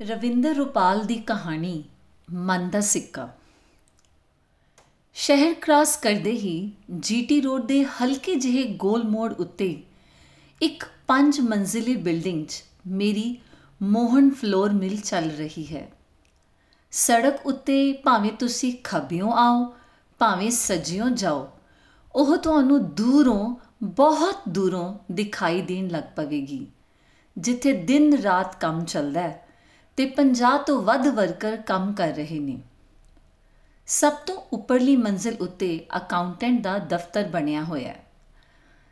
ਰਵਿੰਦਰ ਰੁਪਾਲ ਦੀ ਕਹਾਣੀ, ਮਨ ਦਾ ਸਿੱਕਾ। ਸ਼ਹਿਰ ਕ੍ਰਾਸ ਕਰਦੇ ਹੀ ਜੀਟੀ ਰੋਡ ਦੇ ਹਲਕੇ ਜਿਹੇ ਗੋਲ ਮੋੜ ਉੱਤੇ ਇੱਕ ਪੰਜ ਮੰਜ਼ਿਲੀ ਬਿਲਡਿੰਗ 'ਚ ਮੇਰੀ ਮੋਹਨ ਫਲੋਰ ਮਿਲ ਚੱਲ ਰਹੀ ਹੈ। ਸੜਕ ਉੱਤੇ ਭਾਵੇਂ ਤੁਸੀਂ ਖੱਬਿਓਂ ਆਓ, ਭਾਵੇਂ ਸੱਜਿਓਂ ਜਾਓ, ਉਹ ਤੁਹਾਨੂੰ ਦੂਰੋਂ, ਬਹੁਤ ਦੂਰੋਂ ਦਿਖਾਈ ਦੇਣ ਲੱਗ ਪਵੇਗੀ, ਜਿੱਥੇ ਦਿਨ ਰਾਤ ਕੰਮ ਚੱਲਦਾ ਹੈ। ਤੇ 50 ਤੋਂ ਵੱਧ ਵਰਕਰ ਕੰਮ ਕਰ ਰਹੇ ਨੇ। ਸਭ ਤੋਂ ਉੱਪਰਲੀ ਮੰਜ਼ਿਲ ਉੱਤੇ ਅਕਾਊਂਟੈਂਟ ਦਾ ਦਫ਼ਤਰ ਬਣਿਆ ਹੋਇਆ ਹੈ।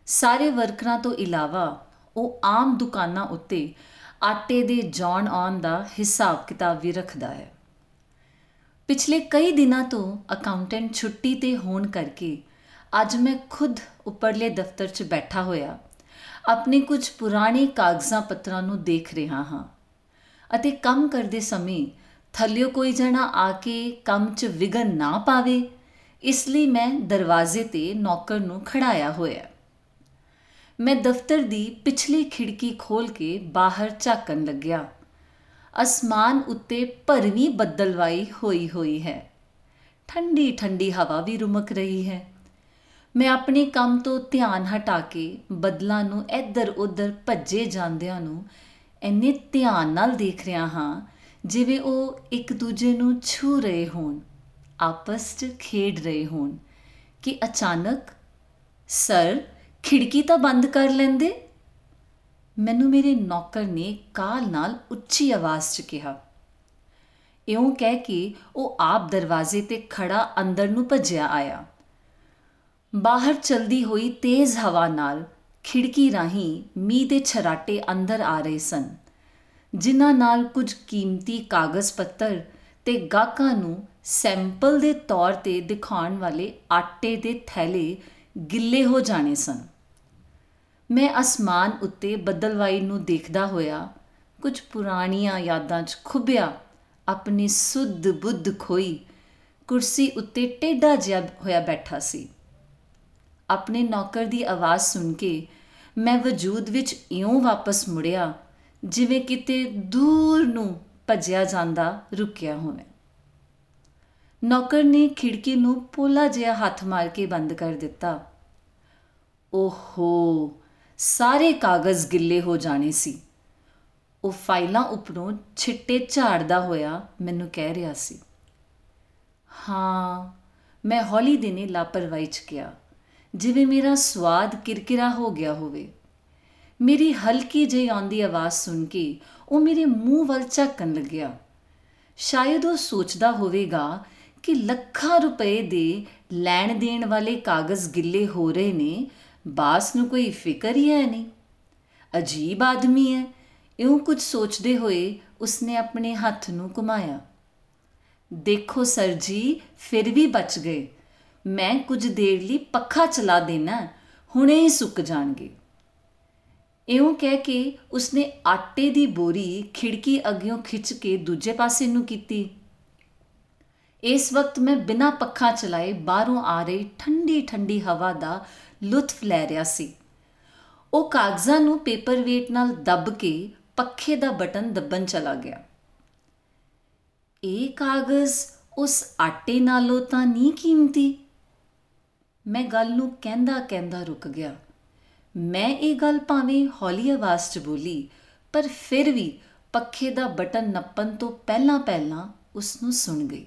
ਸਾਰੇ ਵਰਕਰਾਂ ਤੋਂ ਇਲਾਵਾ ਉਹ ਆਮ ਦੁਕਾਨਾਂ ਉੱਤੇ ਆਟੇ ਦੇ ਜੌਣ ਆਉਣ ਦਾ ਹਿਸਾਬ ਕਿਤਾਬ ਵੀ ਰੱਖਦਾ ਹੈ। ਪਿਛਲੇ ਕਈ ਦਿਨਾਂ ਤੋਂ ਅਕਾਊਂਟੈਂਟ ਛੁੱਟੀ ਤੇ ਹੋਣ ਕਰਕੇ ਅੱਜ ਮੈਂ ਖੁਦ ਉੱਪਰਲੇ ਦਫ਼ਤਰ 'ਚ ਬੈਠਾ ਹੋਇਆ, ਆਪਣੇ ਕੁਝ ਪੁਰਾਣੇ ਕਾਗਜ਼ਾਂ ਪੱਤਰਾਂ ਨੂੰ ਦੇਖ ਰਿਹਾ ਹਾਂ। ਅਤੇ ਕੰਮ ਕਰਦੇ ਸਮੇਂ ਥੱਲਿਓ ਕੋਈ ਜਣਾ ਆ ਕੇ ਕੰਮ 'ਚ ਵਿਗਨ ਨਾ ਪਾਵੇ, ਇਸ ਲਈ ਮੈਂ ਦਰਵਾਜ਼ੇ ਤੇ ਨੌਕਰ ਨੂੰ ਖੜਾਇਆ ਹੋਇਆ। ਮੈਂ ਦਫ਼ਤਰ ਦੀ ਪਿਛਲੀ ਖਿੜਕੀ ਖੋਲ ਕੇ ਬਾਹਰ ਝਾਕਣ ਲੱਗਿਆ। ਅਸਮਾਨ ਉੱਤੇ ਭਰਵੀਂ ਬੱਦਲਵਾਈ ਹੋਈ ਹੋਈ ਹੈ। ਠੰਡੀ ਠੰਡੀ ਹਵਾ ਵੀ ਰੁਮਕ ਰਹੀ ਹੈ। ਮੈਂ ਆਪਣੇ ਕੰਮ ਤੋਂ ਧਿਆਨ ਹਟਾ ਕੇ ਬੱਦਲਾਂ ਨੂੰ ਇੱਧਰ ਉੱਧਰ ਭੱਜੇ ਜਾਂਦਿਆਂ ਨੂੰ ਇੰਨੇ ਧਿਆਨ ਨਾਲ ਦੇਖ ਰਿਹਾ ਹਾਂ, ਜਿਵੇਂ ਉਹ ਇੱਕ ਦੂਜੇ ਨੂੰ ਛੂ ਰਹੇ ਹੋਣ, ਆਪਸ 'ਚ ਖੇਡ ਰਹੇ ਹੋਣ, ਕਿ ਅਚਾਨਕ, ਸਰ, ਖਿੜਕੀ ਤਾਂ ਬੰਦ ਕਰ ਲੈਂਦੇ? ਮੈਨੂੰ ਮੇਰੇ ਨੌਕਰ ਨੇ ਕਾਲ ਨਾਲ ਉੱਚੀ ਆਵਾਜ਼ 'ਚ ਕਿਹਾ। ਇਉਂ ਕਹਿ ਕੇ ਉਹ ਆਪ ਦਰਵਾਜ਼ੇ ਤੇ ਖੜਾ ਅੰਦਰ ਨੂੰ ਭੱਜਿਆ ਆਇਆ। ਬਾਹਰ ਚਲਦੀ ਹੋਈ ਤੇਜ਼ ਹਵਾ ਨਾਲ ਖਿੜਕੀ ਰਾਹੀਂ ਮੀਂਹ ਦੇ ਛਰਾਟੇ ਅੰਦਰ ਆ ਰਹੇ ਸਨ, ਜਿਨ੍ਹਾਂ ਨਾਲ ਕੁਝ ਕੀਮਤੀ ਕਾਗਜ਼ ਪੱਤਰ ਤੇ ਗਾਹਕਾਂ ਨੂੰ ਸੈਂਪਲ ਦੇ ਤੌਰ ਤੇ ਦਿਖਾਉਣ ਵਾਲੇ ਆਟੇ ਦੇ ਥੈਲੇ ਗਿੱਲੇ ਹੋ ਜਾਣੇ ਸਨ। ਮੈਂ ਅਸਮਾਨ ਉੱਤੇ ਬੱਦਲਵਾਈ ਨੂੰ ਦੇਖਦਾ ਹੋਇਆ ਕੁਝ ਪੁਰਾਣੀਆਂ ਯਾਦਾਂ 'ਚ ਖੁੱਬਿਆ ਆਪਣੀ ਸੁੱਧ ਬੁੱਧ ਖੋਈ ਕੁਰਸੀ ਉੱਤੇ ਟੇਡਾ ਜਿਹਾ ਹੋਇਆ ਬੈਠਾ ਸੀ। ਆਪਣੇ ਨੌਕਰ ਦੀ ਆਵਾਜ਼ ਸੁਣ ਕੇ ਮੈਂ ਵਜੂਦ ਵਿੱਚ ਇਉਂ ਵਾਪਸ ਮੁੜਿਆ, ਜਿਵੇਂ ਕਿਤੇ ਦੂਰ ਨੂੰ ਭੱਜਿਆ ਜਾਂਦਾ ਰੁਕਿਆ ਹੋਵੇ। ਨੌਕਰ ਨੇ ਖਿੜਕੀ ਨੂੰ ਪੋਲਾ ਜਿਹਾ ਹੱਥ ਮਾਰ ਕੇ ਬੰਦ ਕਰ ਦਿੱਤਾ। ਓਹੋ, ਸਾਰੇ ਕਾਗਜ਼ ਗਿੱਲੇ ਹੋ ਜਾਣੇ ਸੀ। ਉਹ ਫਾਈਲਾਂ ਉੱਪਰੋਂ ਛਿੱਟੇ ਝਾੜਦਾ ਹੋਇਆ ਮੈਨੂੰ ਕਹਿ ਰਿਹਾ ਸੀ, ਹਾਂ, ਮੈਂ ਹੌਲੀ ਦਿਨੇ ਲਾਪਰਵਾਹੀ ਚ ਕਿਹਾ ਜਿਵੇਂ ਮੇਰਾ ਸਵਾਦ ਕਿਰਕਿਰਾ ਹੋ ਗਿਆ ਹੋਵੇ। ਮੇਰੀ ਹਲਕੀ ਜਿਹੀ ਆਉਂਦੀ ਆਵਾਜ਼ ਸੁਣ ਕੇ ਉਹ ਮੇਰੇ ਮੂੰਹ ਵੱਲ ਝਾਕਣ ਲੱਗਿਆ। ਸ਼ਾਇਦ ਉਹ ਸੋਚਦਾ ਹੋਵੇਗਾ ਕਿ ਲੱਖਾਂ ਰੁਪਏ ਦੇ ਲੈਣ ਦੇਣ ਵਾਲੇ ਕਾਗਜ਼ ਗਿੱਲੇ ਹੋ ਰਹੇ ਨੇ, ਬਾਸ ਨੂੰ ਕੋਈ ਫਿਕਰ ਹੀ ਹੈ ਨਹੀਂ। ਅਜੀਬ ਆਦਮੀ ਹੈ, ਇਉਂ ਕੁਝ ਸੋਚਦੇ ਹੋਏ ਉਸਨੇ ਆਪਣੇ ਹੱਥ ਨੂੰ ਘੁਮਾਇਆ। ਦੇਖੋ ਸਰ ਜੀ, ਫਿਰ ਵੀ ਬਚ ਗਏ। ਮੈਂ ਕੁਝ ਦੇਰ ਲਈ ਪੱਖਾ ਚਲਾ ਦੇਣਾ, ਹੁਣੇ ਹੀ ਸੁੱਕ ਜਾਣਗੇ। ਇਉਂ ਕਹਿ ਕੇ ਉਸਨੇ ਆਟੇ ਦੀ ਬੋਰੀ ਖਿੜਕੀ ਅੱਗਿਓਂ ਖਿੱਚ ਕੇ ਦੂਜੇ ਪਾਸੇ ਨੂੰ ਕੀਤੀ। ਇਸ ਵਕਤ ਮੈਂ ਬਿਨਾਂ ਪੱਖਾ ਚਲਾਏ ਬਾਹਰੋਂ ਆ ਰਹੀ ਠੰਡੀ ਠੰਡੀ ਹਵਾ ਦਾ ਲੁਤਫ ਲੈ ਰਿਹਾ ਸੀ। ਉਹ ਕਾਗਜ਼ਾਂ ਨੂੰ ਪੇਪਰ ਵੇਟ ਨਾਲ ਦੱਬ ਕੇ ਪੱਖੇ ਦਾ ਬਟਨ ਦੱਬਣ ਚਲਾ ਗਿਆ। ਇਹ ਕਾਗਜ਼ ਉਸ ਆਟੇ ਨਾਲੋਂ ਤਾਂ ਨਹੀਂ ਕੀਮਤੀ? ਮੈਂ ਗੱਲ ਨੂੰ ਕਹਿੰਦਾ ਕਹਿੰਦਾ ਰੁਕ ਗਿਆ। ਮੈਂ ਇਹ ਗੱਲ ਭਾਵੇਂ ਹੌਲੀ ਆਵਾਜ਼ 'ਚ ਬੋਲੀ, ਪਰ ਫਿਰ ਵੀ ਪੱਖੇ ਦਾ ਬਟਨ ਨੱਪਣ ਤੋਂ ਪਹਿਲਾਂ ਪਹਿਲਾਂ ਉਸ ਨੂੰ ਸੁਣ ਗਈ।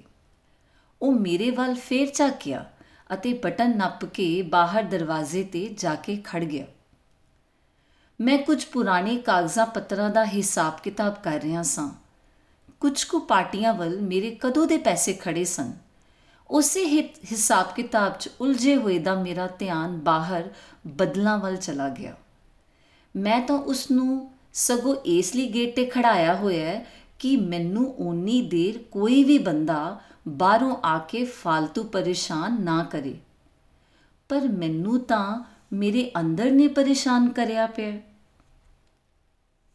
ਉਹ ਮੇਰੇ ਵੱਲ ਫੇਰ ਝਾਕਿਆ ਅਤੇ ਬਟਨ ਨੱਪ ਕੇ ਬਾਹਰ ਦਰਵਾਜ਼ੇ ਤੇ ਜਾ ਕੇ ਖੜ ਗਿਆ। ਮੈਂ ਕੁਝ ਪੁਰਾਣੇ ਕਾਗਜ਼ਾਂ ਪੱਤਰਾਂ ਦਾ ਹਿਸਾਬ ਕਿਤਾਬ ਕਰ ਰਿਹਾ ਸਾਂ। ਕੁਝ ਕੁ ਪਾਰਟੀਆਂ ਵੱਲ ਮੇਰੇ ਕਦੋਂ ਦੇ ਪੈਸੇ ਖੜੇ ਸਨ? ਉਸੇ ਹਿਸਾਬ ਕਿਤਾਬ 'ਚ ਉਲਝੇ ਹੋਏ ਦਾ ਮੇਰਾ ਧਿਆਨ ਬਾਹਰ ਬਦਲਾਂ ਵੱਲ ਚਲਾ ਗਿਆ। ਮੈਂ ਤਾਂ ਉਸ ਨੂੰ ਸਗੋਂ ਇਸ ਲਈ ਗੇਟ ਤੇ ਖੜਾਇਆ ਹੋਇਆ ਹੈ ਕਿ ਮੈਨੂੰ ਓਨੀ ਦੇਰ ਕੋਈ ਵੀ ਬੰਦਾ ਬਾਹਰੋਂ ਆ ਕੇ ਫालतू ਪਰੇਸ਼ਾਨ ਨਾ ਕਰੇ। ਪਰ ਮੈਨੂੰ ਤਾਂ ਮੇਰੇ ਅੰਦਰ ਨੇ ਪਰੇਸ਼ਾਨ ਕਰਿਆ ਪਿਆ।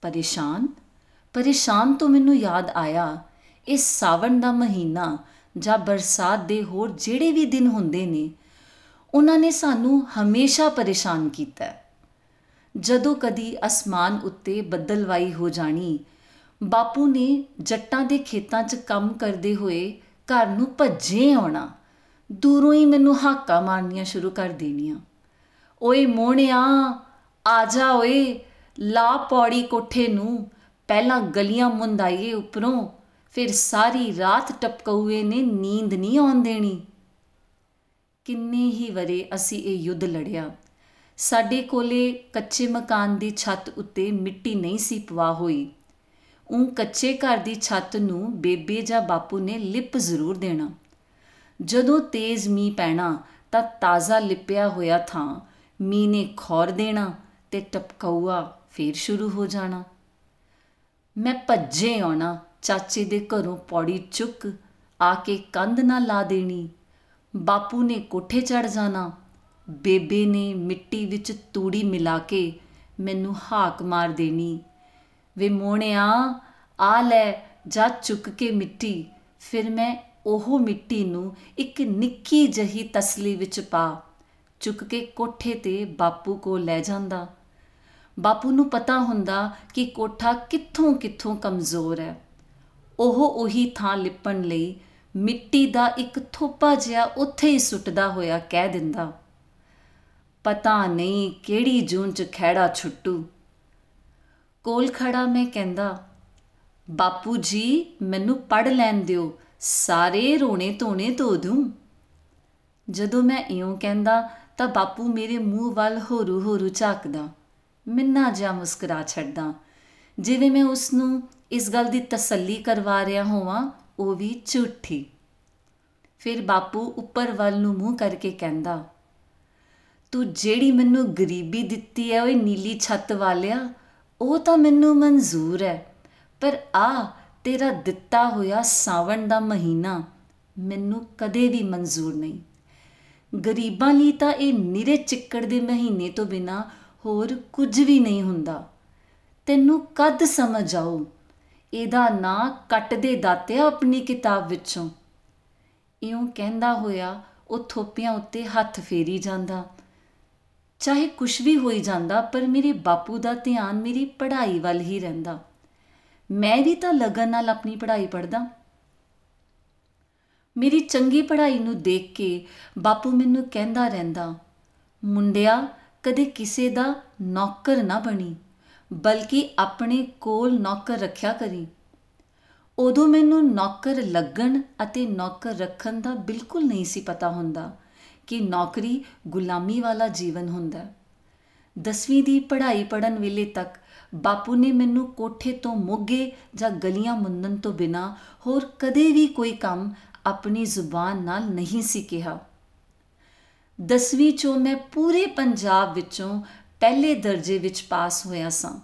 ਪਰੇਸ਼ਾਨ? ਪਰੇਸ਼ਾਨ ਤੋਂ ਮੈਨੂੰ ਯਾਦ ਆਇਆ, ਇਸ ਸਾਵਣ ਦਾ ਮਹੀਨਾ ਜਾਂ ਬਰਸਾਤ ਦੇ ਹੋਰ ਜਿਹੜੇ ਵੀ ਦਿਨ ਹੁੰਦੇ ਨੇ, ਉਹਨਾਂ ਨੇ ਸਾਨੂੰ ਹਮੇਸ਼ਾ ਪਰੇਸ਼ਾਨ ਕੀਤਾ ਜਦੋਂ ਕਦੀ ਅਸਮਾਨ ਉੱਤੇ ਬੱਦਲਵਾਈ ਹੋ ਜਾਣੀ, ਬਾਪੂ ਨੇ ਜੱਟਾਂ ਦੇ ਖੇਤਾਂ 'ਚ ਕੰਮ ਕਰਦੇ ਹੋਏ ਘਰ ਨੂੰ ਭੱਜੇ ਆਉਣਾ, ਦੂਰੋਂ ਹੀ ਮੈਨੂੰ ਹਾਕਾਂ ਮਾਰਨੀਆਂ ਸ਼ੁਰੂ ਕਰ ਦੇਣੀਆਂ। ਓਏ ਮੋਹਣਿਆ, ਆ ਜਾ ਓਏ, ਲਾ ਪੌੜੀ ਕੋਠੇ ਨੂੰ, ਪਹਿਲਾਂ ਗਲੀਆਂ ਮੁੰਦਾਈਏ ਉੱਪਰੋਂ ਫਿਰ ਸਾਰੀ ਰਾਤ ਟਪਕਊਏ ਨੇ ਨੀਂਦ ਨਹੀਂ ਆਉਣ ਦੇਣੀ। ਕਿੰਨੇ ਹੀ ਵਰੇ ਅਸੀਂ ਇਹ ਯੁੱਧ ਲੜਿਆ। ਸਾਡੇ ਕੋਲੇ ਕੱਚੇ ਮਕਾਨ ਦੀ ਛੱਤ ਉੱਤੇ ਮਿੱਟੀ ਨਹੀਂ ਸੀ ਪਵਾ ਹੋਈ। ਉਹ ਕੱਚੇ ਘਰ ਦੀ ਛੱਤ ਨੂੰ ਬੇਬੇ ਜਾਂ ਬਾਪੂ ਨੇ ਲਿਪ ਜ਼ਰੂਰ ਦੇਣਾ। ਜਦੋਂ ਤੇਜ਼ ਮੀਂਹ ਪੈਣਾ ਤਾਂ ਤਾਜ਼ਾ ਲਿਪਿਆ ਹੋਇਆ ਥਾਂ ਮੀਂਹ ਨੇ ਖੌਰ ਦੇਣਾ ਤੇ ਟਪਕਾਊਆ ਫੇਰ ਸ਼ੁਰੂ ਹੋ ਜਾਣਾ। ਮੈਂ ਭੱਜੇ ਆਉਣਾ ਚਾਚੇ ਦੇ ਘਰੋਂ ਪੌੜੀ ਚੁੱਕ ਆ ਕੇ ਕੰਧ ਨਾ ਲਾ ਦੇਣੀ। ਬਾਪੂ ਨੇ ਕੋਠੇ ਚੜ ਜਾਣਾ। ਬੇਬੇ ਨੇ ਮਿੱਟੀ ਵਿੱਚ ਤੂੜੀ ਮਿਲਾ ਕੇ ਮੈਨੂੰ ਹਾਕ ਮਾਰ ਦੇਣੀ। ਵੇ ਮੋਹਣਿਆ ਆ ਲੈ, ਜਾ ਚੁੱਕ ਕੇ ਮਿੱਟੀ। ਫਿਰ ਮੈਂ ਉਹ ਮਿੱਟੀ ਨੂੰ ਇੱਕ ਨਿੱਕੀ ਜਹੀ ਤਸਲੀ ਵਿੱਚ ਪਾ। ਚੁੱਕ ਕੇ ਕੋਠੇ ਤੇ ਬਾਪੂ ਕੋ ਲੈ ਜਾਂਦਾ। ਬਾਪੂ ਨੂੰ ਪਤਾ ਹੁੰਦਾ ਕਿ ਕੋਠਾ ਕਿੱਥੋਂ ਕਿੱਥੋਂ ਕਮਜ਼ੋਰ ਹੈ। ਉਹ ਉਹੀ ਥਾਂ ਲਿਪਣ ਲਈ ਮਿੱਟੀ ਦਾ ਇੱਕ ਥੋਪਾ ਜਿਹਾ ਉੱਥੇ ਹੀ ਸੁੱਟਦਾ ਹੋਇਆ ਕਹਿ ਦਿੰਦਾ, ਪਤਾ ਨਹੀਂ ਕਿਹੜੀ ਜੂਨ ਚ ਖੈੜਾ ਛੁੱਟੂ। ਕੋਲ ਖੜਾ ਮੈਂ ਕਹਿੰਦਾ, ਬਾਪੂ ਜੀ, ਮੈਨੂੰ ਪੜ ਲੈਣ ਦਿਓ, ਸਾਰੇ ਰੋਣੇ ਧੋਣੇ ਧੋ ਦੂੰ। ਜਦੋਂ ਮੈਂ ਇਉਂ ਕਹਿੰਦਾ ਤਾਂ ਬਾਪੂ ਮੇਰੇ ਮੂੰਹ ਵੱਲ ਹੋਰੂ ਹੋਰੂ ਝਾਕਦਾ, ਮਿੰਨਾ ਜਿਹਾ ਮੁਸਕਰਾ ਛੱਡਦਾ, ਜਿਵੇਂ ਮੈਂ ਉਸ ਨੂੰ ਇਸ ਗੱਲ ਦੀ ਤਸੱਲੀ ਕਰਵਾ ਰਿਹਾ ਹੋਵਾਂ, ਉਹ ਵੀ ਝੂਠੀ। ਫਿਰ ਬਾਪੂ ਉੱਪਰ ਵੱਲ ਨੂੰ ਮੂੰਹ ਕਰਕੇ ਕਹਿੰਦਾ, ਤੂੰ ਜਿਹੜੀ ਮੈਨੂੰ ਗਰੀਬੀ ਦਿੱਤੀ ਹੈ ਓਏ ਨੀਲੀ ਛੱਤ ਵਾਲਿਆ, ਉਹ ਤਾਂ ਮੈਨੂੰ ਮਨਜ਼ੂਰ ਹੈ ਪਰ ਆ, ਤੇਰਾ ਦਿੱਤਾ ਹੋਇਆ ਸਾਵਣ ਦਾ ਮਹੀਨਾ ਮੈਨੂੰ ਕਦੇ ਵੀ ਮਨਜ਼ੂਰ ਨਹੀਂ। ਗਰੀਬਾਂ ਲਈ ਤਾਂ ਇਹ ਨਿਰੇ ਚਿੱਕੜ ਦੇ ਮਹੀਨੇ ਤੋਂ ਬਿਨਾ ਹੋਰ ਕੁਝ ਵੀ ਨਹੀਂ ਹੁੰਦਾ। ਤੈਨੂੰ ਕਦ ਸਮਝ ਆਉ ਇਹਦਾ ਨਾਂ ਕੱਟ ਦੇ ਦਾਤਿਆ ਆਪਣੀ ਕਿਤਾਬ ਵਿੱਚੋਂ। ਇਉਂ ਕਹਿੰਦਾ ਹੋਇਆ, ਉਹ ਥੋਪੀਆਂ ਉੱਤੇ ਹੱਥ ਫੇਰੀ ਜਾਂਦਾ। ਚਾਹੇ ਕੁਝ ਵੀ ਹੋਈ ਜਾਂਦਾ, ਪਰ ਮੇਰੇ ਬਾਪੂ ਦਾ ਧਿਆਨ ਮੇਰੀ ਪੜ੍ਹਾਈ ਵੱਲ ਹੀ ਰਹਿੰਦਾ। ਮੈਂ ਵੀ ਤਾਂ ਲਗਨ ਨਾਲ ਆਪਣੀ ਪੜ੍ਹਾਈ ਪੜ੍ਹਦਾ। ਮੇਰੀ ਚੰਗੀ ਪੜ੍ਹਾਈ ਨੂੰ ਦੇਖ ਕੇ ਬਾਪੂ ਮੈਨੂੰ ਕਹਿੰਦਾ ਰਹਿੰਦਾ, ਮੁੰਡਿਆ, ਕਦੇ ਕਿਸੇ ਦਾ ਨੌਕਰ ਨਾ ਬਣੀ। ਬਲਕਿ ਆਪਣੇ ਕੋਲ ਨੌਕਰ ਰੱਖਿਆ ਕਰੀ। ਉਦੋਂ ਮੈਨੂੰ ਨੌਕਰ ਲੱਗਣ ਅਤੇ ਨੌਕਰ ਰੱਖਣ ਦਾ ਬਿਲਕੁਲ ਨਹੀਂ ਸੀ ਪਤਾ ਹੁੰਦਾ ਕਿ ਨੌਕਰੀ ਗੁਲਾਮੀ ਵਾਲਾ ਜੀਵਨ ਹੁੰਦਾ। ਦਸਵੀਂ ਦੀ ਪੜ੍ਹਾਈ ਪੜਨ ਵੇਲੇ ਤੱਕ ਬਾਪੂ ਨੇ ਮੈਨੂੰ ਕੋਠੇ ਤੋਂ ਮੋਗੇ ਜਾਂ ਗਲੀਆਂ ਮੁੰਨਣ ਤੋਂ ਬਿਨਾ ਹੋਰ ਕਦੇ ਵੀ ਕੋਈ ਕੰਮ ਆਪਣੀ ਜ਼ੁਬਾਨ ਨਾਲ ਨਹੀਂ ਸੀ ਕਿਹਾ। ਦਸਵੀਂ ਚੋਂ ਮੈਂ ਪੂਰੇ ਪੰਜਾਬ ਵਿੱਚੋਂ ਪਹਿਲੇ ਦਰਜੇ ਵਿੱਚ ਪਾਸ ਹੋਇਆ ਸਾਂ।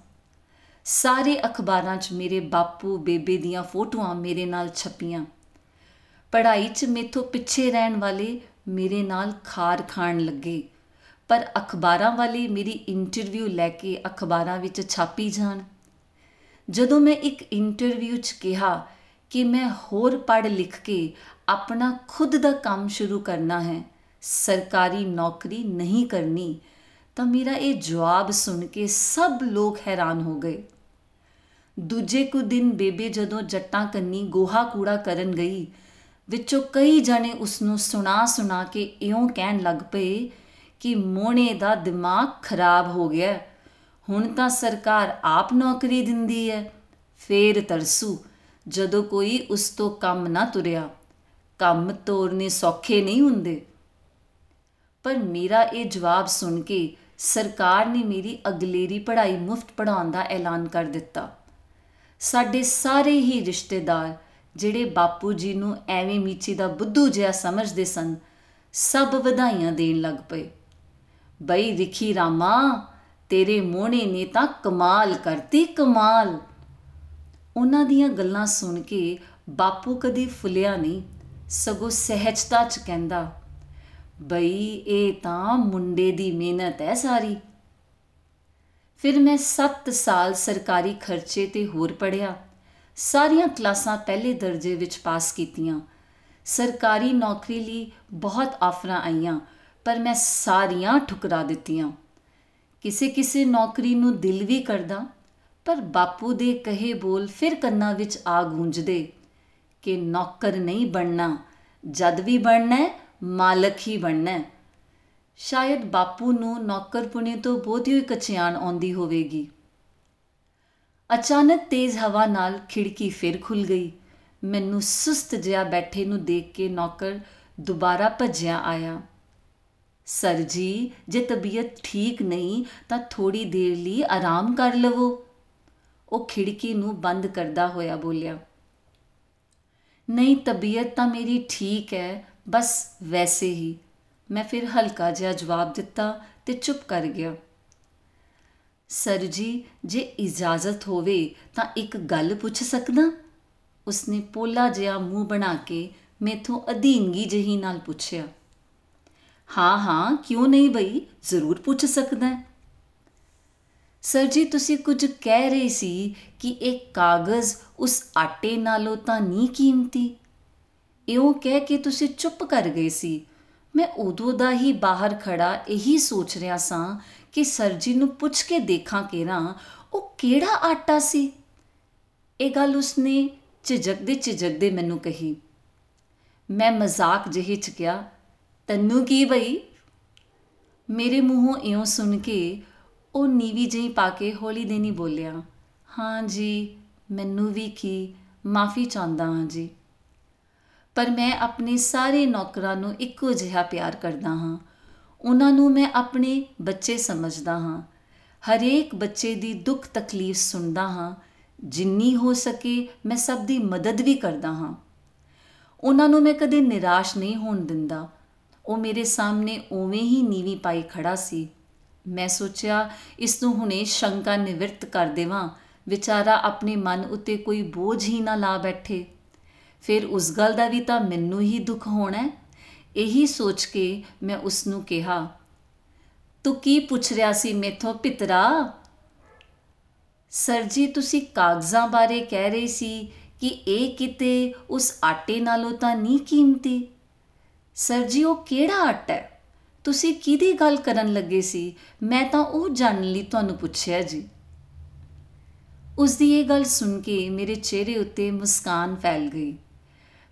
ਸਾਰੇ ਅਖਬਾਰਾਂ 'ਚ ਮੇਰੇ ਬਾਪੂ, ਬੇਬੇ ਦੀਆਂ ਫੋਟੋਆਂ ਮੇਰੇ ਨਾਲ ਛਪੀਆਂ। ਪੜ੍ਹਾਈ 'ਚ ਮੇਥੋਂ ਪਿੱਛੇ ਰਹਿਣ ਵਾਲੇ ਮੇਰੇ ਨਾਲ ਖਾਰ ਖਾਣ ਲੱਗੇ। ਪਰ ਅਖਬਾਰਾਂ ਵਾਲੇ ਮੇਰੀ ਇੰਟਰਵਿਊ ਲੈ ਕੇ ਅਖਬਾਰਾਂ ਵਿੱਚ ਛਾਪੀ ਜਾਣ। ਜਦੋਂ ਮੈਂ ਇੱਕ ਇੰਟਰਵਿਊ 'ਚ ਕਿਹਾ ਕਿ ਮੈਂ ਹੋਰ ਪੜ੍ਹ ਲਿਖ ਕੇ ਆਪਣਾ ਖੁਦ ਦਾ ਕੰਮ ਸ਼ੁਰੂ ਕਰਨਾ ਹੈ, ਸਰਕਾਰੀ ਨੌਕਰੀ ਨਹੀਂ ਕਰਨੀ ਤਾਂ ਮੇਰਾ ਇਹ ਜਵਾਬ ਸੁਣ ਕੇ ਸਭ ਲੋਕ ਹੈਰਾਨ ਹੋ ਗਏ। ਦੂਜੇ ਕੁ ਦਿਨ ਬੇਬੇ ਜਦੋਂ ਜੱਟਾਂ ਕੰਨੀ ਗੋਹਾ ਕੂੜਾ ਕਰਨ ਗਈ, ਵਿੱਚੋਂ ਕਈ ਜਣੇ ਉਸ ਨੂੰ ਸੁਣਾ ਸੁਣਾ ਕੇ ਇਉਂ ਕਹਿਣ ਲੱਗ ਪਏ ਕਿ ਮੋਹਣੇ ਦਾ ਦਿਮਾਗ ਖਰਾਬ ਹੋ ਗਿਆ, ਹੁਣ ਤਾਂ ਸਰਕਾਰ ਆਪ ਨੌਕਰੀ ਦਿੰਦੀ ਹੈ ਫੇਰ ਤਰਸੂ ਜਦੋਂ ਕੋਈ ਉਸ ਤੋਂ ਕੰਮ ਨਾ ਤੁਰਿਆ। ਕੰਮ ਤੋਰਨੇ ਸੌਖੇ ਨਹੀਂ ਹੁੰਦੇ। ਪਰ ਮੇਰਾ ਇਹ ਜਵਾਬ ਸੁਣ ਕੇ ਸਰਕਾਰ ਨੇ ਮੇਰੀ ਅਗਲੇਰੀ ਪੜ੍ਹਾਈ ਮੁਫਤ ਪੜਾਉਣ ਦਾ ਐਲਾਨ ਕਰ ਦਿੱਤਾ। ਸਾਡੇ ਸਾਰੇ ਹੀ ਰਿਸ਼ਤੇਦਾਰ ਜਿਹੜੇ ਬਾਪੂ ਜੀ ਨੂੰ ਐਵੇਂ ਮੀਚੀ ਦਾ ਬੁੱਧੂ ਜਿਹਾ ਸਮਝਦੇ ਸਨ, ਸਭ ਵਧਾਈਆਂ ਦੇਣ ਲੱਗ ਪਏ। ਬਈ ਰਿਖੀ ਰਾਮਾ, ਤੇਰੇ ਮੋਹਣੇ ਨੇ ਤਾਂ ਕਮਾਲ ਕਰਤੀ, ਕਮਾਲ। ਉਹਨਾਂ ਦੀਆਂ ਗੱਲਾਂ ਸੁਣ ਕੇ ਬਾਪੂ ਕਦੀ ਫੁੱਲਿਆ ਨਹੀਂ, ਸਗੋਂ ਸਹਿਜਤਾ ਚ ਕਹਿੰਦਾ ਬਈ ਇਹ ਤਾਂ ਮੁੰਡੇ ਦੀ ਮਿਹਨਤ ਹੈ ਸਾਰੀ। ਫਿਰ ਮੈਂ 7 ਸਾਲ ਸਰਕਾਰੀ ਖਰਚੇ ਤੇ ਹੋਰ ਪੜਿਆ ਸਾਰੀਆਂ ਕਲਾਸਾਂ ਪਹਿਲੇ ਦਰਜੇ ਵਿੱਚ ਪਾਸ ਕੀਤੀਆਂ। ਸਰਕਾਰੀ ਨੌਕਰੀ ਲਈ ਬਹੁਤ ਆਫਰਾਂ ਆਈਆਂ ਪਰ ਮੈਂ ਸਾਰੀਆਂ ਠੁਕਰਾ ਦਿੱਤੀਆਂ। ਕਿਸੇ ਕਿਸੇ ਨੌਕਰੀ ਨੂੰ ਦਿਲ ਵੀ ਕਰਦਾ ਪਰ ਬਾਪੂ ਦੇ ਕਹੇ ਬੋਲ ਫਿਰ ਕੰਨਾਂ ਵਿੱਚ ਆ ਗੂੰਜਦੇ ਕਿ ਨੌਕਰ ਨਹੀਂ ਬਣਨਾ ਜਦ ਵੀ ਬਣਨਾ ਹੈ, ਮਾਲਕ ਹੀ ਬਣਨਾ ਹੈ। ਸ਼ਾਇਦ ਬਾਪੂ ਨੂੰ ਨੌਕਰਪੁਣੇ ਤੋਂ ਬਹੁਤੀ ਹੋਈ ਕਚਿਆਣ ਆਉਂਦੀ ਹੋਵੇਗੀ। ਅਚਾਨਕ ਤੇਜ਼ ਹਵਾ ਨਾਲ ਖਿੜਕੀ ਫਿਰ ਖੁੱਲ ਗਈ। ਮੈਨੂੰ ਸੁਸਤ ਜਿਹਾ ਬੈਠੇ ਨੂੰ ਦੇਖ ਕੇ ਨੌਕਰ ਦੁਬਾਰਾ ਭੱਜਿਆ ਆਇਆ। ਸਰ ਜੀ, ਜੇ ਤਬੀਅਤ ਠੀਕ ਨਹੀਂ, ਤਾਂ ਥੋੜੀ ਦੇਰ ਲਈ ਆਰਾਮ ਕਰ ਲਵੋ। ਉਹ ਖਿੜਕੀ ਨੂੰ ਬੰਦ ਕਰਦਾ ਹੋਇਆ ਬੋਲਿਆ। ਨਹੀਂ ਤਬੀਅਤ ਤਾਂ ਮੇਰੀ ਠੀਕ ਹੈ ਬਸ ਵੈਸੇ ਹੀ ਮੈਂ ਫਿਰ ਹਲਕਾ ਜਿਹਾ ਜਵਾਬ ਦਿੱਤਾ ਤੇ ਚੁੱਪ ਕਰ ਗਿਆ। ਸਰ ਜੀ, ਜੇ ਇਜਾਜ਼ਤ ਹੋਵੇ ਤਾਂ ਇੱਕ ਗੱਲ ਪੁੱਛ ਸਕਦਾ? ਉਸਨੇ ਪੋਲਾ ਜਿਹਾ ਮੂੰਹ ਬਣਾ ਕੇ ਮੈਥੋਂ ਅਧੀਨਗੀ ਜਹੀ ਨਾਲ ਪੁੱਛਿਆ। ਹਾਂ ਹਾਂ, ਕਿਉਂ ਨਹੀਂ ਬਈ? ਜ਼ਰੂਰ ਪੁੱਛ ਸਕਦਾ ਹੈ। ਸਰ ਜੀ, ਤੁਸੀਂ ਕੁਝ ਕਹਿ ਰਹੇ ਸੀ ਕਿ ਇਹ ਕਾਗਜ਼ ਉਸ ਆਟੇ ਨਾਲੋਂ ਤਾਂ ਨਹੀਂ ਕੀਮਤੀ? ਇਉਂ ਕਹਿ ਕੇ ਤੁਸੀਂ ਚੁੱਪ ਕਰ ਗਏ ਸੀ। ਮੈਂ ਉਦੋਂ ਦਾ ਹੀ ਬਾਹਰ ਖੜਾ ਇਹੀ ਸੋਚ ਰਿਹਾ ਸਾਂ ਕਿ ਸਰ ਜੀ ਨੂੰ ਪੁੱਛ ਕੇ ਦੇਖਾਂ ਕਿ ਨਾ ਉਹ ਕਿਹੜਾ ਆਟਾ ਸੀ। ਇਹ ਗੱਲ ਉਸਨੇ ਝਿਜਕਦੇ ਝਿਜਕਦੇ ਮੈਨੂੰ ਕਹੀ। ਮੈਂ ਮਜ਼ਾਕ ਜਿਹੇ ਚ ਕਿਹਾ ਤੈਨੂੰ ਕੀ ਬਈ? ਮੇਰੇ ਮੂੰਹੋਂ ਇਉਂ ਸੁਣ ਕੇ ਉਹ ਨੀਵੀ ਜਿਹੀ ਪਾ ਕੇ ਹੌਲੀ ਦੇਣੀ ਬੋਲਿਆ, ਹਾਂ ਜੀ, ਮੈਨੂੰ ਵੀ ਕੀ, ਮਾਫੀ ਚਾਹੁੰਦਾ ਹਾਂ ਜੀ। ਪਰ ਮੈਂ ਆਪਣੇ ਸਾਰੇ ਨੌਕਰਾਂ ਨੂੰ ਇੱਕੋ ਜਿਹਾ ਪਿਆਰ ਕਰਦਾ ਹਾਂ। ਉਹਨਾਂ ਨੂੰ ਮੈਂ ਆਪਣੇ ਬੱਚੇ ਸਮਝਦਾ ਹਾਂ। ਹਰੇਕ ਬੱਚੇ ਦੀ ਦੁੱਖ ਤਕਲੀਫ ਸੁਣਦਾ ਹਾਂ। ਜਿੰਨੀ ਹੋ ਸਕੇ ਮੈਂ ਸਭ ਦੀ ਮਦਦ ਵੀ ਕਰਦਾ ਹਾਂ। ਉਹਨਾਂ ਨੂੰ ਮੈਂ ਕਦੇ ਨਿਰਾਸ਼ ਨਹੀਂ ਹੋਣ ਦਿੰਦਾ। ਉਹ ਮੇਰੇ ਸਾਹਮਣੇ ਉਵੇਂ ਹੀ ਨੀਵੀਂ ਪਾਈ ਖੜਾ ਸੀ। ਮੈਂ ਸੋਚਿਆ, ਇਸ ਨੂੰ ਹੁਣੇ ਸ਼ੰਕਾ ਨਿਵਰਤ ਕਰ ਦੇਵਾਂ। ਵਿਚਾਰਾ ਆਪਣੇ ਮਨ ਉੱਤੇ ਕੋਈ ਬੋਝ ਹੀ ਨਾ ਲਾ ਬੈਠੇ। ਫਿਰ ਉਸ ਗੱਲ ਦਾ ਵੀ ਤਾਂ ਮੈਨੂੰ ਹੀ ਦੁੱਖ ਹੋਣਾ ਹੈ। ਇਹੀ ਸੋਚ ਕੇ ਮੈਂ ਉਸ ਨੂੰ ਕਿਹਾ, ਤੂੰ ਕੀ ਪੁੱਛ ਰਿਹਾ ਸੀ ਮੇਥੋਂ, ਪਿਤਰਾ? ਸਰ ਜੀ, ਤੁਸੀਂ ਕਾਗਜ਼ਾਂ ਬਾਰੇ ਕਹਿ ਰਹੇ ਸੀ ਕਿ ਇਹ ਕਿਤੇ ਉਸ ਆਟੇ ਨਾਲੋਂ ਤਾਂ ਨਹੀਂ ਕੀਮਤੀ? ਸਰ ਜੀ, ਉਹ ਕਿਹੜਾ ਆਟਾ ਹੈ? ਤੁਸੀਂ ਕਿਹਦੀ ਗੱਲ ਕਰਨ ਲੱਗੇ ਸੀ? ਮੈਂ ਤਾਂ ਉਹ ਜਾਣਨ ਲਈ ਤੁਹਾਨੂੰ ਪੁੱਛਿਆ ਜੀ। ਉਸ ਦੀ ਇਹ ਗੱਲ ਸੁਣ ਕੇ ਮੇਰੇ ਚਿਹਰੇ ਉੱਤੇ ਮੁਸਕਾਨ ਫੈਲ ਗਈ।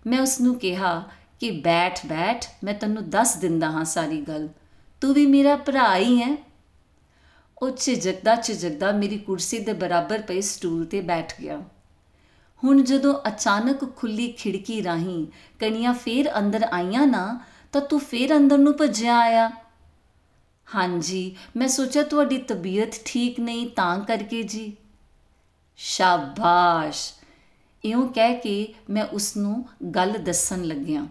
ਮੈਂ ਉਸ ਨੂੰ ਕਿਹਾ ਕਿ ਬੈਠ ਬੈਠ, ਮੈਂ ਤੈਨੂੰ ਦੱਸ ਦਿੰਦਾ ਹਾਂ ਸਾਰੀ ਗੱਲ। ਤੂੰ ਵੀ ਮੇਰਾ ਭਰਾ ਹੀ ਹੈ। ਉਹ ਝਿਜਕਦਾ ਝਿਜਕਦਾ ਮੇਰੀ ਕੁਰਸੀ ਦੇ ਬਰਾਬਰ ਪਏ ਸਟੂਲ ਤੇ ਬੈਠ ਗਿਆ। ਹੁਣ ਜਦੋਂ ਅਚਾਨਕ ਖੁੱਲੀ ਖਿੜਕੀ ਰਾਹੀਂ ਕਣੀਆਂ ਫੇਰ ਅੰਦਰ ਆਈਆਂ ਨਾ, ਤਾਂ ਤੂੰ ਫੇਰ ਅੰਦਰ ਨੂੰ ਭੱਜਿਆ ਆਇਆ। ਹਾਂਜੀ, ਮੈਂ ਸੋਚਿਆ ਤੁਹਾਡੀ ਤਬੀਅਤ ਠੀਕ ਨਹੀਂ ਤਾਂ ਕਰਕੇ ਜੀ। ਸ਼ਾਬਾਸ਼! ਇਉਂ ਕਹਿ ਕੇ ਮੈਂ ਉਸ ਨੂੰ ਗੱਲ ਦੱਸਣ ਲੱਗਿਆ।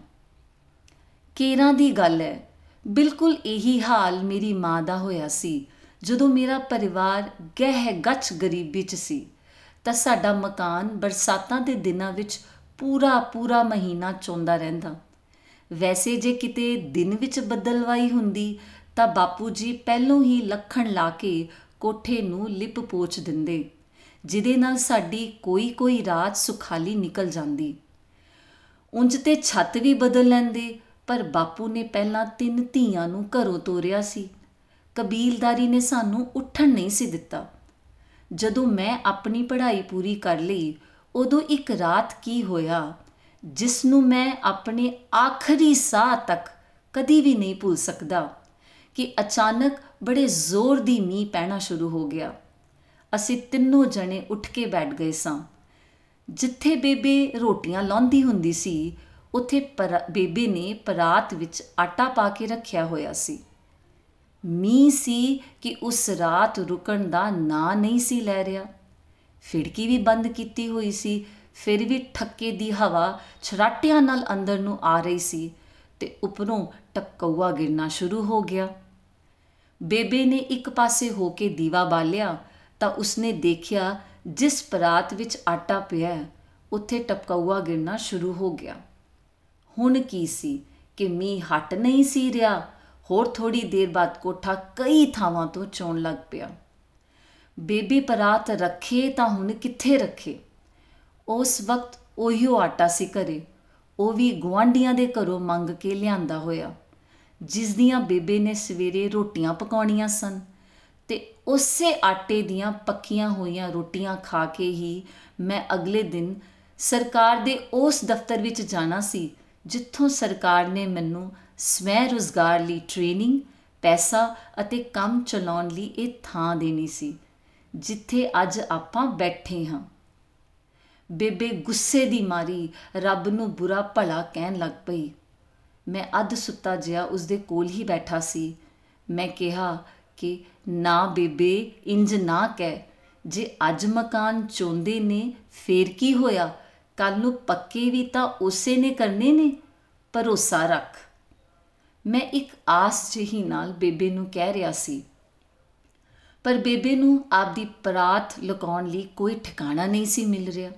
ਕੇਰਾਂ ਦੀ ਗੱਲ ਹੈ ਬਿਲਕੁਲ ਇਹੀ ਹਾਲ ਮੇਰੀ ਮਾਂ ਦਾ ਹੋਇਆ ਸੀ। ਜਦੋਂ ਮੇਰਾ ਪਰਿਵਾਰ ਗਹਿ ਗੱਚ ਗਰੀਬੀ 'ਚ ਸੀ, ਤਾਂ ਸਾਡਾ ਮਕਾਨ ਬਰਸਾਤਾਂ ਦੇ ਦਿਨਾਂ ਵਿੱਚ ਪੂਰਾ ਪੂਰਾ ਮਹੀਨਾ ਚੋਂਦਾ ਰਹਿੰਦਾ। ਵੈਸੇ ਜੇ ਕਿਤੇ ਦਿਨ ਵਿੱਚ ਬੱਦਲਵਾਈ ਹੁੰਦੀ, ਤਾਂ ਬਾਪੂ ਜੀ ਪਹਿਲੋਂ ਹੀ ਲੱਖਣ ਲਾ ਕੇ ਕੋਠੇ ਨੂੰ ਲਿਪ ਪੋਚ ਦਿੰਦੇ। ਜਿਹਦੇ ਨਾਲ ਸਾਡੀ ਕੋਈ ਕੋਈ ਰਾਤ ਸੁਖਾਲੀ ਨਿਕਲ ਜਾਂਦੀ। ਉਂਝ ਤੇ ਛੱਤ ਵੀ ਬਦਲ ਲੈਂਦੇ, ਪਰ ਬਾਪੂ ਨੇ ਪਹਿਲਾਂ ਤਿੰਨ ਧੀਆਂ ਨੂੰ ਘਰੋਂ ਤੋਰਿਆ ਸੀ। ਕਬੀਲਦਾਰੀ ਨੇ ਸਾਨੂੰ ਉੱਠਣ ਨਹੀਂ ਸੀ ਦਿੱਤਾ। ਜਦੋਂ ਮੈਂ ਆਪਣੀ ਪੜ੍ਹਾਈ ਪੂਰੀ ਕਰ ਲਈ, ਉਦੋਂ ਇੱਕ ਰਾਤ ਕੀ ਹੋਇਆ, ਜਿਸ ਨੂੰ ਮੈਂ ਆਪਣੇ ਆਖਰੀ ਸਾਹ ਤੱਕ ਕਦੀ ਵੀ ਨਹੀਂ ਭੁੱਲ ਸਕਦਾ, ਕਿ ਅਚਾਨਕ ਬੜੇ ਜ਼ੋਰ ਦੀ ਮੀਂਹ ਪੈਣਾ ਸ਼ੁਰੂ ਹੋ ਗਿਆ। ਅਸੀਂ ਤਿੰਨੋਂ ਜਣੇ ਉੱਠ ਕੇ ਬੈਠ ਗਏ ਸਾਂ। ਜਿੱਥੇ ਬੇਬੇ ਰੋਟੀਆਂ ਲਾਉਂਦੀ ਹੁੰਦੀ ਸੀ, ਉੱਥੇ ਬੇਬੇ ਨੇ ਪਰਾਤ ਵਿੱਚ ਆਟਾ ਪਾ ਕੇ ਰੱਖਿਆ ਹੋਇਆ ਸੀ। ਮੀਂਹ ਸੀ ਕਿ ਉਸ ਰਾਤ ਰੁਕਣ ਦਾ ਨਾਂ ਨਹੀਂ ਸੀ ਲੈ ਰਿਹਾ। ਖਿੜਕੀ ਵੀ ਬੰਦ ਕੀਤੀ ਹੋਈ ਸੀ, ਫਿਰ ਵੀ ਠੱਕੇ ਦੀ ਹਵਾ ਛਰਾਟਿਆਂ ਨਾਲ ਅੰਦਰ ਨੂੰ ਆ ਰਹੀ ਸੀ ਤੇ ਉੱਪਰੋਂ ਟਪਕਊਆ ਗਿਰਨਾ ਸ਼ੁਰੂ ਹੋ ਗਿਆ। ਬੇਬੇ ਨੇ ਇੱਕ ਪਾਸੇ ਹੋ ਕੇ ਦੀਵਾ ਬਾਲਿਆ ਤਾਂ ਉਸਨੇ ਦੇਖਿਆ ਜਿਸ ਪਰਾਤ ਵਿੱਚ ਆਟਾ ਪਿਆ ਉੱਥੇ ਟਪਕਊਆ ਗਿਰਨਾ ਸ਼ੁਰੂ ਹੋ ਗਿਆ। ਹੁਣ ਕੀ ਸੀ ਕਿ ਮੀਂਹ ਹਟ ਨਹੀਂ ਸੀ ਰਿਹਾ, ਹੋਰ ਥੋੜੀ ਦੇਰ ਬਾਅਦ ਕੋਠਾ ਕਈ ਥਾਵਾਂ ਤੋਂ ਚੋਣ ਲੱਗ ਪਿਆ। ਬੇਬੀ ਪਰਾਤ ਰੱਖੇ ਤਾਂ ਹੁਣ ਕਿੱਥੇ ਰੱਖੇ? ਉਸ ਵਕਤ ਉਹੀਓ ਆਟਾ ਸੀ ਘਰੇ, ਉਹ ਵੀ ਗਵਾਂਡੀਆਂ ਦੇ ਘਰੋਂ ਮੰਗ ਕੇ ਲਿਆਂਦਾ ਹੋਇਆ ਜਿਸ ਦੀਆਂ ਬੇਬੇ ਨੇ ਸਵੇਰੇ ਰੋਟੀਆਂ ਪਕਾਉਣੀਆਂ ਸਨ। ਤੇ ਉਸੇ ਆਟੇ ਦੀਆਂ ਪੱਕੀਆਂ ਹੋਈਆਂ ਰੋਟੀਆਂ ਖਾ ਕੇ ਹੀ ਮੈਂ ਅਗਲੇ ਦਿਨ ਸਰਕਾਰ ਦੇ ਉਸ ਦਫ਼ਤਰ ਵਿੱਚ ਜਾਣਾ ਸੀ, ਜਿੱਥੋਂ ਸਰਕਾਰ ਨੇ ਮੈਨੂੰ ਸਵੈ ਰੋਜ਼ਗਾਰ ਲਈ ਟ੍ਰੇਨਿੰਗ ਪੈਸਾ ਅਤੇ ਕੰਮ ਚਲਾਉਣ ਲਈ ਇਹ ਥਾਂ ਦੇਣੀ ਸੀ, ਜਿੱਥੇ ਅੱਜ ਆਪਾਂ ਬੈਠੇ ਹਾਂ। ਬੇਬੇ ਗੁੱਸੇ ਦੀ ਮਾਰੀ ਰੱਬ ਨੂੰ ਬੁਰਾ ਭਲਾ ਕਹਿਣ ਲੱਗ ਪਈ। ਮੈਂ ਅੱਧ ਸੁੱਤਾ ਜਿਹਾ ਉਸਦੇ ਕੋਲ ਹੀ ਬੈਠਾ ਸੀ। ਮੈਂ ਕਿਹਾ ਕਿ ਨਾ ਬੇਬੇ, ਇੰਜ ਨਾ ਕਹਿ। ਜੇ ਅੱਜ ਮਕਾਨ ਚੋਂਦੇ ਨੇ, ਫੇਰ ਕੀ ਹੋਇਆ? ਕੱਲ ਨੂੰ ਪੱਕੇ ਵੀ ਤਾਂ ਉਸੇ ਨੇ ਕਰਨੇ ਨੇ। ਭਰੋਸਾ ਰੱਖ। ਮੈਂ ਇੱਕ ਆਸ ਜਿਹੀ ਨਾਲ ਬੇਬੇ ਨੂੰ ਕਹਿ ਰਿਹਾ ਸੀ। ਪਰ ਬੇਬੇ ਨੂੰ ਆਪਦੀ ਪਰਾਤ ਲੁਕਾਉਣ ਲਈ ਕੋਈ ਠਿਕਾਣਾ ਨਹੀਂ ਸੀ ਮਿਲ ਰਿਹਾ।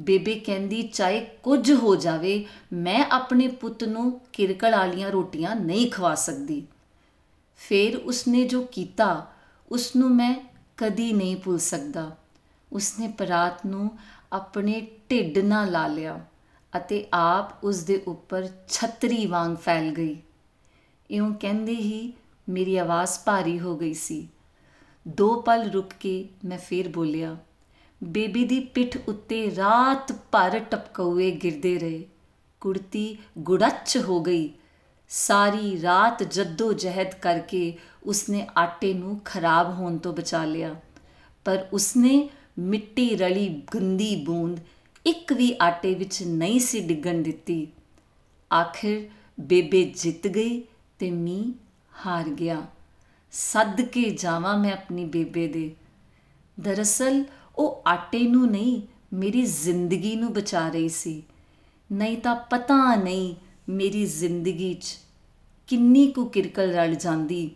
ਬੇਬੇ ਕਹਿੰਦੀ, ਚਾਹੇ ਕੁਝ ਹੋ ਜਾਵੇ, ਮੈਂ ਆਪਣੇ ਪੁੱਤ ਨੂੰ ਕਿਰਕਲ ਵਾਲੀਆਂ ਰੋਟੀਆਂ ਨਹੀਂ ਖਵਾ ਸਕਦੀ। ਫਿਰ ਉਸਨੇ ਜੋ ਕੀਤਾ ਉਸ ਨੂੰ ਮੈਂ ਕਦੀ ਨਹੀਂ ਭੁੱਲ ਸਕਦਾ। ਉਸਨੇ ਪਰਾਤ ਨੂੰ ਆਪਣੇ ਢਿੱਡ ਨਾਲ ਲਾ ਲਿਆ ਅਤੇ ਆਪ ਉਸ ਦੇ ਉੱਪਰ ਛਤਰੀ ਵਾਂਗ ਫੈਲ ਗਈ। ਇਉਂ ਕਹਿੰਦੇ ਹੀ ਮੇਰੀ ਆਵਾਜ਼ ਭਾਰੀ ਹੋ ਗਈ ਸੀ। ਦੋ ਪਲ ਰੁਕ ਕੇ ਮੈਂ ਫੇਰ ਬੋਲਿਆ, ਬੇਬੀ ਦੀ ਪਿੱਠ ਉੱਤੇ ਰਾਤ ਭਰ ਟਪਕਉਏ ਗਿਰਦੇ ਰਹੇ। ਕੁੜਤੀ ਗੁੜੱਚ ਹੋ ਗਈ ਸਾਰੀ ਰਾਤ ਜੱਦੋ ਜਹਿਦ ਕਰਕੇ ਉਸਨੇ ਆਟੇ ਨੂੰ ਖਰਾਬ ਹੋਣ ਤੋਂ ਬਚਾ ਲਿਆ। ਪਰ ਉਸਨੇ ਮਿੱਟੀ ਰਲੀ ਗੰਦੀ ਬੂੰਦ ਇੱਕ ਵੀ ਆਟੇ ਵਿੱਚ ਨਹੀਂ ਸੀ ਡਿੱਗਣ ਦਿੱਤੀ। ਆਖਿਰ ਬੇਬੇ ਜਿੱਤ ਗਈ ਤੇ ਮੀ ਹਾਰ ਗਿਆ। ਸੱਦ ਕੇ ਜਾਵਾਂ ਮੈਂ ਆਪਣੀ ਬੇਬੇ ਦੇ। ਦਰਅਸਲ ਉਹ ਆਟੇ ਨੂੰ ਨਹੀਂ, ਮੇਰੀ ਜ਼ਿੰਦਗੀ ਨੂੰ ਬਚਾ ਰਹੀ ਸੀ। ਨਹੀਂ ਤਾਂ ਪਤਾ ਨਹੀਂ ਮੇਰੀ ਜ਼ਿੰਦਗੀ 'ਚ ਕਿੰਨੀ ਕੁ ਕਿਰਕਲ ਰਲ ਜਾਂਦੀ,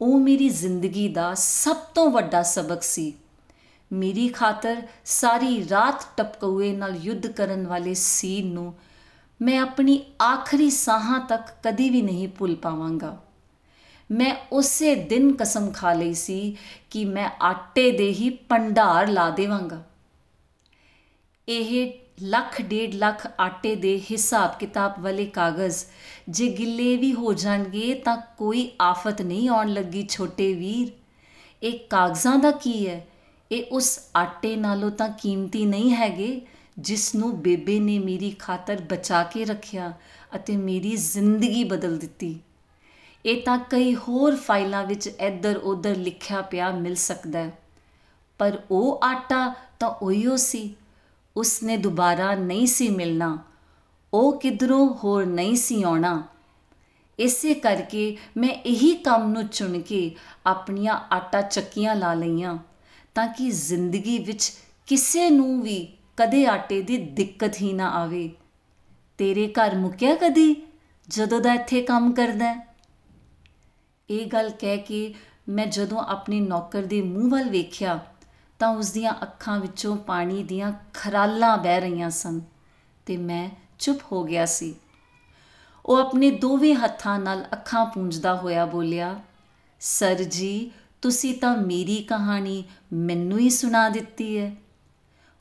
ਉਹ ਮੇਰੀ ਜ਼ਿੰਦਗੀ ਦਾ ਸਭ ਤੋਂ ਵੱਡਾ ਸਬਕ ਸੀ। ਮੇਰੀ ਖਾਤਰ ਸਾਰੀ ਰਾਤ ਟਪਕੂਏ ਨਾਲ ਯੁੱਧ ਕਰਨ ਵਾਲੇ ਸੀਨ ਨੂੰ ਮੈਂ ਆਪਣੀ ਆਖਰੀ ਸਾਹਾਂ ਤੱਕ ਕਦੀ ਵੀ ਨਹੀਂ ਭੁੱਲ ਪਾਵਾਂਗਾ। ਮੈਂ ਉਸੇ ਦਿਨ ਕਸਮ ਖਾ ਲਈ ਸੀ ਕਿ ਮੈਂ ਆਟੇ ਦੇ ਹੀ ਪੰਡਾਰ ਲਾ ਦੇਵਾਂਗਾ। ਇਹ ਲੱਖ ਡੇਢ ਲੱਖ ਆਟੇ ਦੇ ਹਿਸਾਬ ਕਿਤਾਬ ਵਾਲੇ ਕਾਗਜ਼ ਜੇ ਗਿੱਲੇ ਵੀ ਹੋ ਜਾਣਗੇ ਤਾਂ ਕੋਈ ਆਫਤ ਨਹੀਂ ਆਉਣ ਲੱਗੀ, ਛੋਟੇ ਵੀਰ। ਇਹ ਕਾਗਜ਼ਾਂ ਦਾ ਕੀ ਹੈ? ਇਹ ਉਸ ਆਟੇ ਨਾਲੋਂ ਤਾਂ ਕੀਮਤੀ ਨਹੀਂ ਹੈਗੇ, ਜਿਸ ਨੂੰ ਬੇਬੇ ਨੇ ਮੇਰੀ ਖਾਤਰ ਬਚਾ ਕੇ ਰੱਖਿਆ ਅਤੇ ਮੇਰੀ ਜ਼ਿੰਦਗੀ ਬਦਲ ਦਿੱਤੀ। ਇਹ ਤਾਂ ਕਈ ਹੋਰ ਫਾਈਲਾਂ ਵਿੱਚ ਇੱਧਰ ਉੱਧਰ ਲਿਖਿਆ ਪਿਆ ਮਿਲ ਸਕਦਾ ਪਰ ਉਹ ਆਟਾ ਤਾਂ ਉਹੀਓ ਸੀ ਉਸਨੇ ਦੁਬਾਰਾ ਨਹੀਂ ਸੀ ਮਿਲਣਾ, ਉਹ ਕਿਧਰੋਂ ਹੋਰ ਨਹੀਂ ਸੀ ਆਉਣਾ। ਇਸੇ ਕਰਕੇ ਮੈਂ ਇਹੀ ਕੰਮ ਨੂੰ ਚੁਣ ਕੇ ਆਪਣੀਆਂ ਆਟਾ ਚੱਕੀਆਂ ਲਾ ਲਈਆਂ ਤਾਂ ਕਿ ਜ਼ਿੰਦਗੀ ਵਿੱਚ ਕਿਸੇ ਨੂੰ ਵੀ ਕਦੇ ਆਟੇ ਦੀ ਦਿੱਕਤ ਹੀ ਨਾ ਆਵੇ। ਤੇਰੇ ਘਰ ਮੁੱਕਿਆ ਕਦੀ ਜਦੋਂ ਦਾ ਇੱਥੇ ਕੰਮ ਕਰਦਾ ਇਹ ਗੱਲ ਕਹਿ ਕੇ ਮੈਂ ਜਦੋਂ ਆਪਣੇ ਨੌਕਰ ਦੇ ਮੂੰਹ ਵੱਲ ਵੇਖਿਆ ਤਾਂ ਉਸ ਦੀਆਂ ਅੱਖਾਂ ਵਿੱਚੋਂ ਪਾਣੀ ਦੀਆਂ ਖਰਾਲਾਂ ਵਹਿ ਰਹੀਆਂ ਸਨ ਤੇ ਮੈਂ ਚੁੱਪ ਹੋ ਗਿਆ ਸੀ। ਉਹ ਆਪਣੇ ਦੋਵੇਂ ਹੱਥਾਂ ਨਾਲ ਅੱਖਾਂ ਪੂੰਝਦਾ ਹੋਇਆ ਬੋਲਿਆ, ਸਰ ਜੀ, ਤੁਸੀਂ ਤਾਂ ਮੇਰੀ ਕਹਾਣੀ ਮੈਨੂੰ ਹੀ ਸੁਣਾ ਦਿੱਤੀ ਹੈ।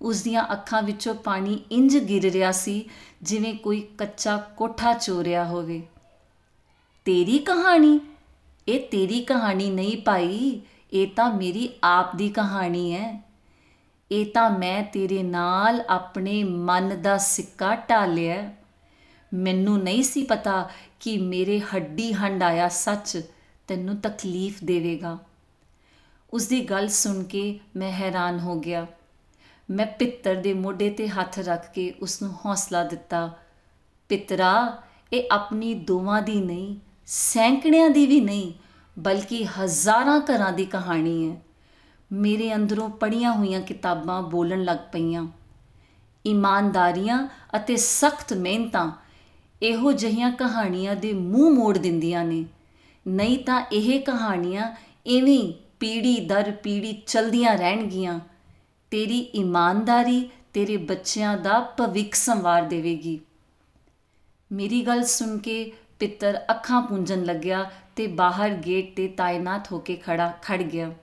ਉਸ ਦੀਆਂ ਅੱਖਾਂ ਵਿੱਚੋਂ ਪਾਣੀ ਇੰਜ ਗਿਰ ਰਿਹਾ ਸੀ ਜਿਵੇਂ ਕੋਈ ਕੱਚਾ ਕੋਠਾ ਚੋਰਿਆ ਹੋਵੇ। ਤੇਰੀ ਕਹਾਣੀ? ਇਹ ਤੇਰੀ ਕਹਾਣੀ ਨਹੀਂ ਭਾਈ। ਇਹ ਤਾਂ ਮੇਰੀ ਆਪ ਦੀ ਕਹਾਣੀ ਹੈ। ਇਹ ਤਾਂ ਮੈਂ ਤੇਰੇ ਨਾਲ ਆਪਣੇ ਮਨ ਦਾ ਸਿੱਕਾ ਢਾਲਿਆ। ਮੈਨੂੰ ਨਹੀਂ ਸੀ ਪਤਾ ਕਿ ਮੇਰੇ ਹੱਡੀ ਹੰਡਾਇਆ ਸੱਚ, ਤੈਨੂੰ ਤਕਲੀਫ ਦੇਵੇਗਾ। ਉਸ ਦੀ ਗੱਲ ਸੁਣ ਕੇ ਮੈਂ ਹੈਰਾਨ ਹੋ ਗਿਆ। ਮੈਂ ਪਿੱਤਰ ਦੇ ਮੋਢੇ ਤੇ ਹੱਥ ਰੱਖ ਕੇ ਉਸ ਨੂੰ ਹੌਸਲਾ ਦਿੱਤਾ। ਪਿੱਤਰਾ, ਇਹ ਆਪਣੀ ਦੋਵਾਂ ਦੀ ਨਹੀਂ, ਸੈਂਕੜਿਆਂ ਦੀ ਵੀ ਨਹੀਂ ਬਲਕਿ ਹਜ਼ਾਰਾਂ ਘਰਾਂ ਦੀ ਕਹਾਣੀ ਹੈ। ਮੇਰੇ ਅੰਦਰੋਂ ਪੜੀਆਂ ਹੋਈਆਂ ਕਿਤਾਬਾਂ ਬੋਲਣ ਲੱਗ ਪਈਆਂ। ਇਮਾਨਦਾਰੀਆਂ ਅਤੇ ਸਖਤ ਮਿਹਨਤਾਂ ਇਹੋ ਜਿਹੀਆਂ ਕਹਾਣੀਆਂ ਦੇ ਮੂੰਹ ਮੋੜ ਦਿੰਦੀਆਂ ਨੇ। ਨਹੀਂ ਤਾਂ ਇਹ ਕਹਾਣੀਆਂ ਐਵੇਂ ਪੀੜੀ ਦਰ ਪੀੜੀ ਚਲਦੀਆਂ ਰਹਿਣਗੀਆਂ। ਤੇਰੀ ਇਮਾਨਦਾਰੀ ਤੇਰੇ ਬੱਚਿਆਂ ਦਾ ਭਵਿੱਖ ਸੰਵਾਰ ਦੇਵੇਗੀ। ਮੇਰੀ ਗੱਲ ਸੁਣ ਕੇ ਪਿੱਤਰ ਅੱਖਾਂ ਪੂੰਝਣ ਲੱਗਿਆ ਤੇ ਬਾਹਰ ਗੇਟ ਤੇ ਤਾਇਨਾਤ ਹੋ ਕੇ ਖੜਾ, ਖੜ ਗਿਆ।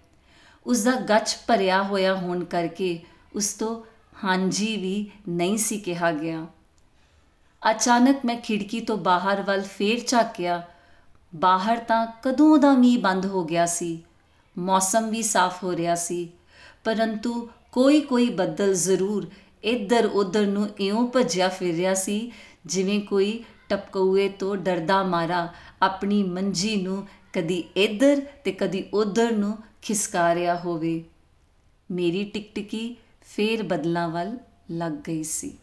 ਉਸ ਦਾ ਗੱਚ ਭਰਿਆ ਹੋਇਆ ਹੋਣ ਕਰਕੇ ਉਸ ਤੋਂ ਹਾਂਜੀ ਵੀ ਨਹੀਂ ਸੀ ਕਿਹਾ ਗਿਆ। ਅਚਾਨਕ ਮੈਂ ਖਿੜਕੀ ਤੋਂ ਬਾਹਰ ਵੱਲ ਫੇਰ ਝਾਕਿਆ। ਬਾਹਰ ਤਾਂ ਕਦੋਂ ਦਾ ਮੀਂਹ ਬੰਦ ਹੋ ਗਿਆ ਸੀ। ਮੌਸਮ ਵੀ ਸਾਫ਼ ਹੋ ਰਿਹਾ ਸੀ। ਪਰੰਤੂ ਕੋਈ ਕੋਈ ਬੱਦਲ ਜ਼ਰੂਰ ਇੱਧਰ ਉੱਧਰ ਨੂੰ ਇਉਂ ਭੱਜਿਆ ਫਿਰ ਰਿਹਾ ਸੀ, ਜਿਵੇਂ ਕੋਈ ਟਪਕੂਏ ਤੋਂ ਡਰਦਾ ਮਾਰਾ ਆਪਣੀ ਮੰਜੀ ਨੂੰ ਕਦੀ ਇੱਧਰ ਤੇ ਕਦੀ ਉੱਧਰ ਨੂੰ ਖਿਸਕਾ ਰਿਹਾ ਹੋਵੇ। ਮੇਰੀ ਟਿਕਟਿਕੀ ਫੇਰ ਬਦਲਾਂ ਵੱਲ ਲੱਗ ਗਈ ਸੀ।